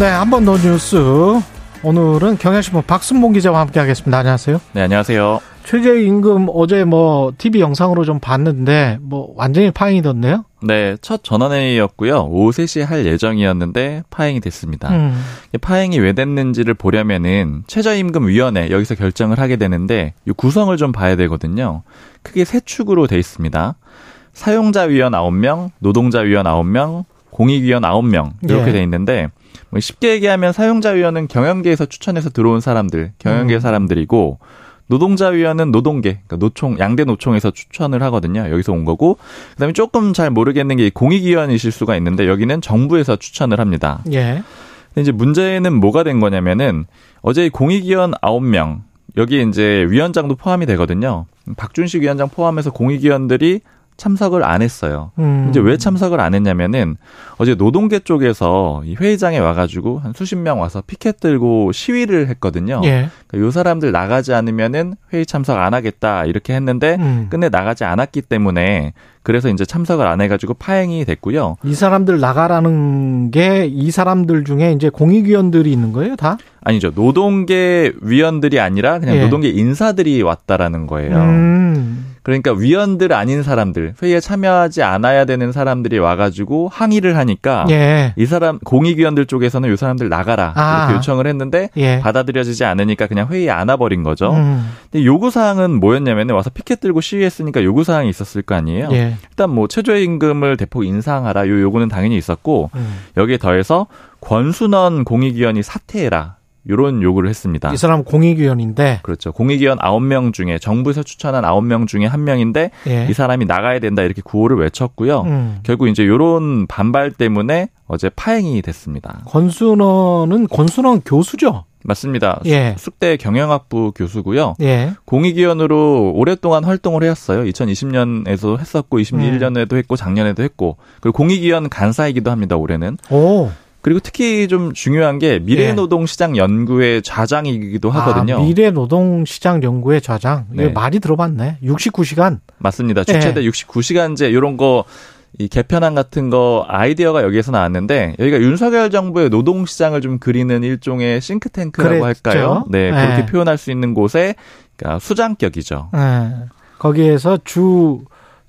네, 한 번 더 뉴스. 오늘은 경향신문 박순봉 기자와 함께 하겠습니다. 안녕하세요. 네, 안녕하세요. 최저임금 어제 뭐 TV 영상으로 좀 봤는데 뭐 완전히 파행이던데요? 네, 첫 전원회의였고요. 오후 3시에 할 예정이었는데 파행이 됐습니다. 음. 파행이 왜 됐는지를 보려면은 최저임금위원회 여기서 결정을 하게 되는데 이 구성을 좀 봐야 되거든요. 크게 세 축으로 돼 있습니다. 사용자위원 9명, 노동자위원 9명, 공익위원 9명 이렇게 예. 돼 있는데 뭐 쉽게 얘기하면 사용자위원은 경영계에서 추천해서 들어온 사람들, 경영계 음. 사람들이고 노동자위원은 노동계, 그러니까 노총, 양대 노총에서 추천을 하거든요. 여기서 온 거고, 그 다음에 조금 잘 모르겠는 게 공익위원이실 수가 있는데, 여기는 정부에서 추천을 합니다. 예. 근데 이제 문제는 뭐가 된 거냐면은, 어제 공익위원 9명, 여기 이제 위원장도 포함이 되거든요. 박준식 위원장 포함해서 공익위원들이 참석을 안 했어요. 음. 이제 왜 참석을 안 했냐면은 어제 노동계 쪽에서 이 회의장에 와가지고 한 수십 명 와서 피켓 들고 시위를 했거든요. 예. 그러니까 요 사람들 나가지 않으면은 회의 참석 안 하겠다 이렇게 했는데 음. 끝내 나가지 않았기 때문에 그래서 이제 참석을 안 해가지고 파행이 됐고요. 이 사람들 나가라는 게 이 사람들 중에 이제 공익위원들이 있는 거예요, 다? 아니죠. 노동계 위원들이 아니라 그냥 예. 노동계 인사들이 왔다라는 거예요. 음. 그러니까 위원들 아닌 사람들 회의에 참여하지 않아야 되는 사람들이 와가지고 항의를 하니까 예. 이 사람 공익위원들 쪽에서는 이 사람들 나가라 아. 이렇게 요청을 했는데 예. 받아들여지지 않으니까 그냥 회의에 안 와버린 거죠. 음. 근데 요구 사항은 뭐였냐면 와서 피켓 들고 시위했으니까 요구 사항이 있었을 거 아니에요. 예. 일단 뭐 최저임금을 대폭 인상하라 요 요구는 당연히 있었고 음. 여기에 더해서 권순원 공익위원이 사퇴해라. 요런 요구를 했습니다. 이 사람 공익위원인데 그렇죠. 공익위원 9명 중에 정부에서 추천한 9명 중에 한 명인데 예. 이 사람이 나가야 된다 이렇게 구호를 외쳤고요. 음. 결국 이제 요런 반발 때문에 어제 파행이 됐습니다. 권순원은 권순원 교수죠? 맞습니다. 예. 숙대 경영학부 교수고요. 예. 공익위원으로 오랫동안 활동을 해왔어요. 2020년에도 했었고 21년에도 했고 작년에도 했고 그리고 공익위원 간사이기도 합니다. 올해는. 오. 그리고 특히 좀 중요한 게 미래노동시장 연구의 좌장이기도 아, 하거든요. 아, 미래노동시장 연구의 좌장. 네. 이거 많이 들어봤네. 69시간. 맞습니다. 주최대 예. 69시간제 이런 거. 이 개편안 같은 거 아이디어가 여기에서 나왔는데 여기가 윤석열 정부의 노동 시장을 좀 그리는 일종의 싱크탱크라고 그랬죠. 할까요? 네, 네, 그렇게 표현할 수 있는 곳에 그러니까 수장격이죠. 네. 거기에서 주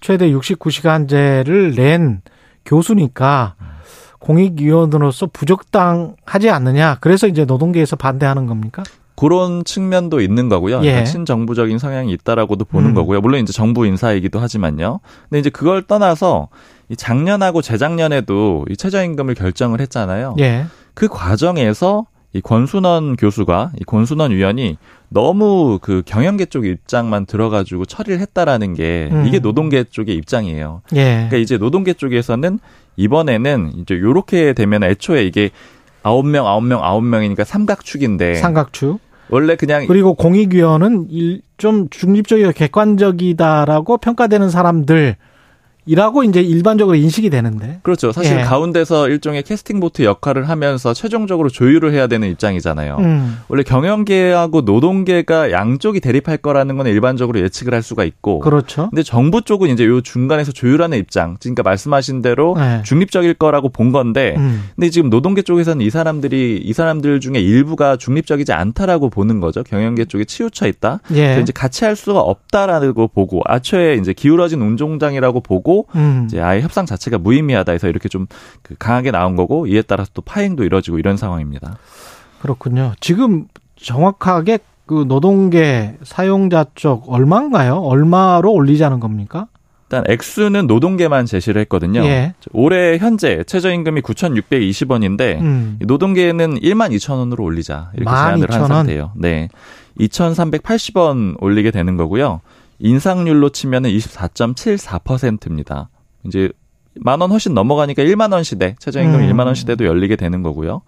최대 69시간제를 낸 교수니까 공익위원으로서 부적당하지 않느냐. 그래서 이제 노동계에서 반대하는 겁니까? 그런 측면도 있는 거고요. 예. 친정부적인 성향이 있다라고도 보는 음. 거고요. 물론 이제 정부 인사이기도 하지만요. 근데 이제 그걸 떠나서 이 작년하고 재작년에도 이 최저임금을 결정을 했잖아요. 예. 그 과정에서 이 권순원 교수가 이 권순원 위원이 너무 그 경영계 쪽 입장만 들어가지고 처리를 했다라는 게 음. 이게 노동계 쪽의 입장이에요. 예. 그러니까 이제 노동계 쪽에서는 이번에는 이제 요렇게 되면 애초에 이게 아홉 명 아홉 명 아홉 명이니까 삼각축인데 삼각축. 원래 그냥 그리고 공익위원은 좀 중립적이고 객관적이다라고 평가되는 사람들 이라고 이제 일반적으로 인식이 되는데. 그렇죠. 사실 예. 가운데서 일종의 캐스팅 보트 역할을 하면서 최종적으로 조율을 해야 되는 입장이잖아요. 음. 원래 경영계하고 노동계가 양쪽이 대립할 거라는 건 일반적으로 예측을 할 수가 있고. 그렇죠. 근데 정부 쪽은 이제 요 중간에서 조율하는 입장. 그러니까 말씀하신 대로 예. 중립적일 거라고 본 건데. 음. 근데 지금 노동계 쪽에서는 이 사람들이 이 사람들 중에 일부가 중립적이지 않다라고 보는 거죠. 경영계 쪽에 치우쳐 있다. 예. 이제 같이 할 수가 없다라고 보고 아초에 이제 기울어진 운종장이라고 보고 음. 이제 아예 협상 자체가 무의미하다 해서 이렇게 좀그 강하게 나온 거고 이에 따라서 또 파행도 이뤄지고 이런 상황입니다. 그렇군요. 지금 정확하게 그 노동계 사용자 쪽 얼마인가요? 얼마로 올리자는 겁니까? 일단 액수는 노동계만 제시를 했거든요. 예. 올해 현재 최저임금이 9,620원인데 음. 노동계는 1만 2천 원으로 올리자 이렇게 제안을 한 상태예요. 네, 2,380원 올리게 되는 거고요. 인상률로 치면은 24.74%입니다. 이제 만 원 훨씬 넘어가니까 1만 원 시대, 최저임금 음. 1만 원 시대도 열리게 되는 거고요.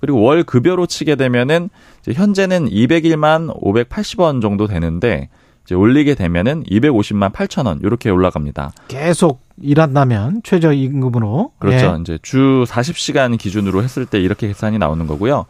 그리고 월 급여로 치게 되면은 현재는 201만 580원 정도 되는데 이제 올리게 되면은 250만 8천 원 이렇게 올라갑니다. 계속 일한다면 최저 임금으로 그렇죠. 예. 이제 주 40시간 기준으로 했을 때 이렇게 계산이 나오는 거고요.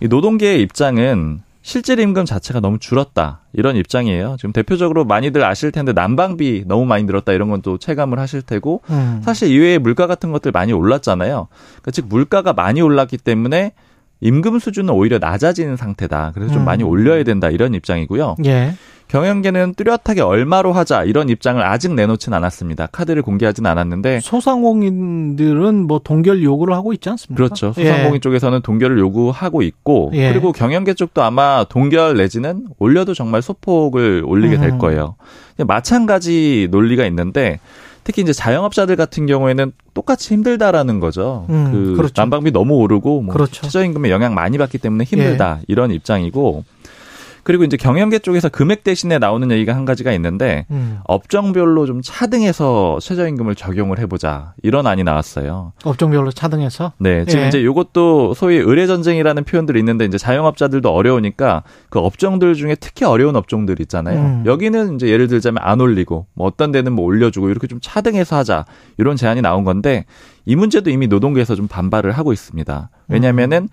이 노동계의 입장은 실질 임금 자체가 너무 줄었다. 이런 입장이에요. 지금 대표적으로 많이들 아실 텐데 난방비 너무 많이 늘었다 이런 건 또 체감을 하실 테고 음. 사실 이외에 물가 같은 것들 많이 올랐잖아요. 그러니까 즉 물가가 많이 올랐기 때문에 임금 수준은 오히려 낮아지는 상태다. 그래서 좀 음. 많이 올려야 된다 이런 입장이고요. 예. 경영계는 뚜렷하게 얼마로 하자 이런 입장을 아직 내놓진 않았습니다. 카드를 공개하진 않았는데 소상공인들은 뭐 동결 요구를 하고 있지 않습니까? 그렇죠. 소상공인 쪽에서는 동결을 요구하고 있고 예. 그리고 경영계 쪽도 아마 동결 내지는 올려도 정말 소폭을 올리게 될 음. 거예요. 마찬가지 논리가 있는데 특히 이제 자영업자들 같은 경우에는 똑같이 힘들다라는 거죠. 음, 그 그렇죠. 난방비 너무 오르고 뭐 그렇죠. 예. 최저임금에 영향 많이 받기 때문에 힘들다 이런 입장이고 그리고 이제 경영계 쪽에서 금액 대신에 나오는 얘기가 한 가지가 있는데 음. 업종별로 좀 차등해서 최저임금을 적용을 해보자 이런 안이 나왔어요. 업종별로 차등해서 네, 지금 예. 이제 요것도 소위 의뢰 전쟁이라는 표현들이 있는데 이제 자영업자들도 어려우니까 그 업종들 중에 특히 어려운 업종들 있잖아요. 음. 여기는 이제 예를 들자면 안 올리고 뭐 어떤 데는 뭐 올려주고 이렇게 좀 차등해서 하자 이런 제안이 나온 건데 이 문제도 이미 노동계에서 좀 반발을 하고 있습니다. 왜냐면은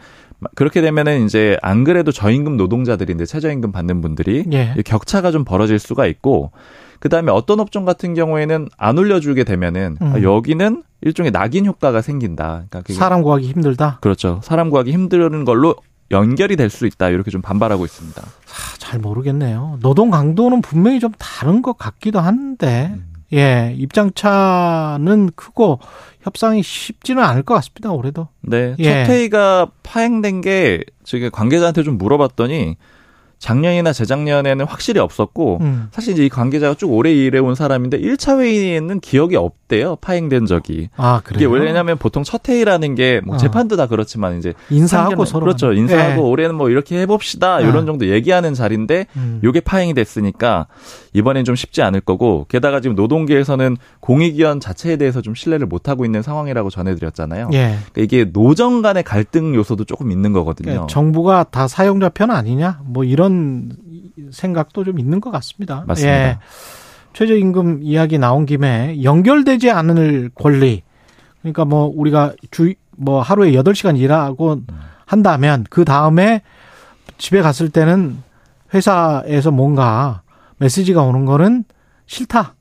그렇게 되면은 이제 안 그래도 저임금 노동자들인데 최저임금 받는 분들이 예. 이 격차가 좀 벌어질 수가 있고 그다음에 어떤 업종 같은 경우에는 안 올려주게 되면은 음. 아, 여기는 일종의 낙인 효과가 생긴다. 그러니까 사람 구하기 힘들다. 그렇죠. 사람 구하기 힘든 걸로 연결이 될 수 있다. 이렇게 좀 반발하고 있습니다. 아, 잘 모르겠네요. 노동 강도는 분명히 좀 다른 것 같기도 한데, 음. 예, 입장차는 크고 협상이 쉽지는 않을 것 같습니다. 올해도. 네. 예. 첫 회의가 파행된 게 저기 관계자한테 좀 물어봤더니 작년이나 재작년에는 확실히 없었고 음. 사실 이제 이 관계자가 쭉 오래 일해온 사람인데 1차 회의에는 기억이 없대요. 파행된 적이. 아, 이게 그래요. 왜냐하면 보통 첫 회의라는 게뭐 어. 재판도 다 그렇지만 이제 인사하고 서로 그렇죠. 인사하고 예. 올해는 뭐 이렇게 해봅시다. 어. 이런 정도 얘기하는 자리인데 음. 요게 파행이 됐으니까 이번엔 좀 쉽지 않을 거고 게다가 지금 노동계에서는 공익위원 자체에 대해서 좀 신뢰를 못 하고 있는 상황이라고 전해드렸잖아요. 예. 그러니까 이게 노정 간의 갈등 요소도 조금 있는 거거든요. 그러니까 정부가 다 사용자 편 아니냐? 뭐 이런 생각도 좀 있는 것 같습니다. 맞습니다. 예. 최저임금 이야기 나온 김에 연결되지 않을 권리. 그러니까 뭐 우리가 주 뭐 하루에 8시간 일하고 한다면 그 다음에 집에 갔을 때는 회사에서 뭔가 메시지가 오는 거는 싫다.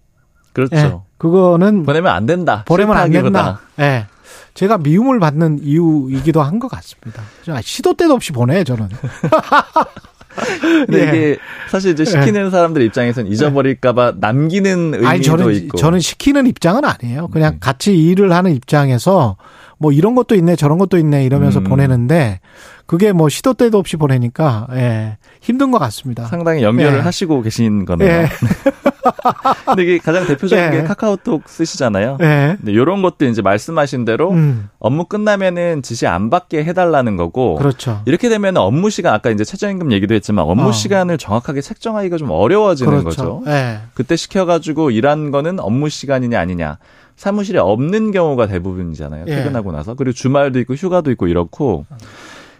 그렇죠. 예. 그거는 보내면 안 된다. 보내면 안. 된다. 예. 제가 미움을 받는 이유이기도 한 것 같습니다. 아, 시도 때도 없이 보내 저는. 근데 예. 이게 사실 이제 시키는 사람들 입장에서는 잊어버릴까봐 남기는 의미도 아니 저는 있고. 저는 시키는 입장은 아니에요. 그냥 네. 같이 일을 하는 입장에서 뭐 이런 것도 있네 저런 것도 있네 이러면서 음. 보내는데 그게 뭐 시도 때도 없이 보내니까 예, 힘든 것 같습니다. 상당히 연결을 예. 하시고 계신 거네요. 예. 근데 이게 가장 대표적인 예. 게 카카오톡 쓰시잖아요. 예. 근데 이런 것도 이제 말씀하신 대로 음, 업무 끝나면은 지시 안 받게 해달라는 거고. 그렇죠. 이렇게 되면 업무 시간 아까 이제 최저임금 얘기도 했지만 업무 어. 시간을 정확하게 책정하기가 좀 어려워지는 그렇죠. 거죠. 예. 그때 시켜가지고 일한 거는 업무 시간이냐 아니냐. 사무실에 없는 경우가 대부분이잖아요. 예. 퇴근하고 나서. 그리고 주말도 있고 휴가도 있고 이렇고.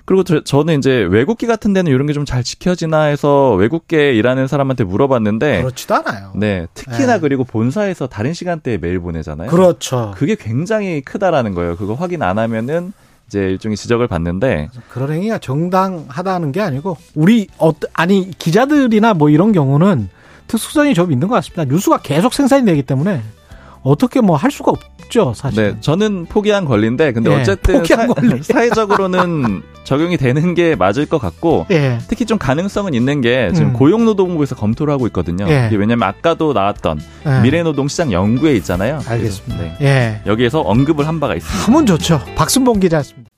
그리고 저, 저는 이제 외국계 같은 데는 이런 게 좀 잘 지켜지나 해서 외국계 일하는 사람한테 물어봤는데 그렇지도 않아요. 네, 특히나 예. 그리고 본사에서 다른 시간대에 메일 보내잖아요. 그렇죠. 그게 굉장히 크다라는 거예요. 그거 확인 안 하면은 이제 일종의 지적을 받는데 그런 행위가 정당하다는 게 아니고 우리 어 아니 기자들이나 뭐 이런 경우는 특수성이 좀 있는 것 같습니다. 뉴스가 계속 생산이 되기 때문에 어떻게 뭐 할 수가 없죠, 사실. 네, 저는 포기한 권리인데 근데 예, 어쨌든 포기한 사, 권리. 사회적으로는 적용이 되는 게 맞을 것 같고 예. 특히 좀 가능성은 있는 게 지금 음. 고용노동부에서 검토를 하고 있거든요. 예. 이게 왜냐하면 아까도 나왔던 예. 미래노동시장 연구에 있잖아요. 알겠습니다. 네, 예. 여기에서 언급을 한 바가 있습니다. 하면 좋죠. 박순봉 기자였습니다.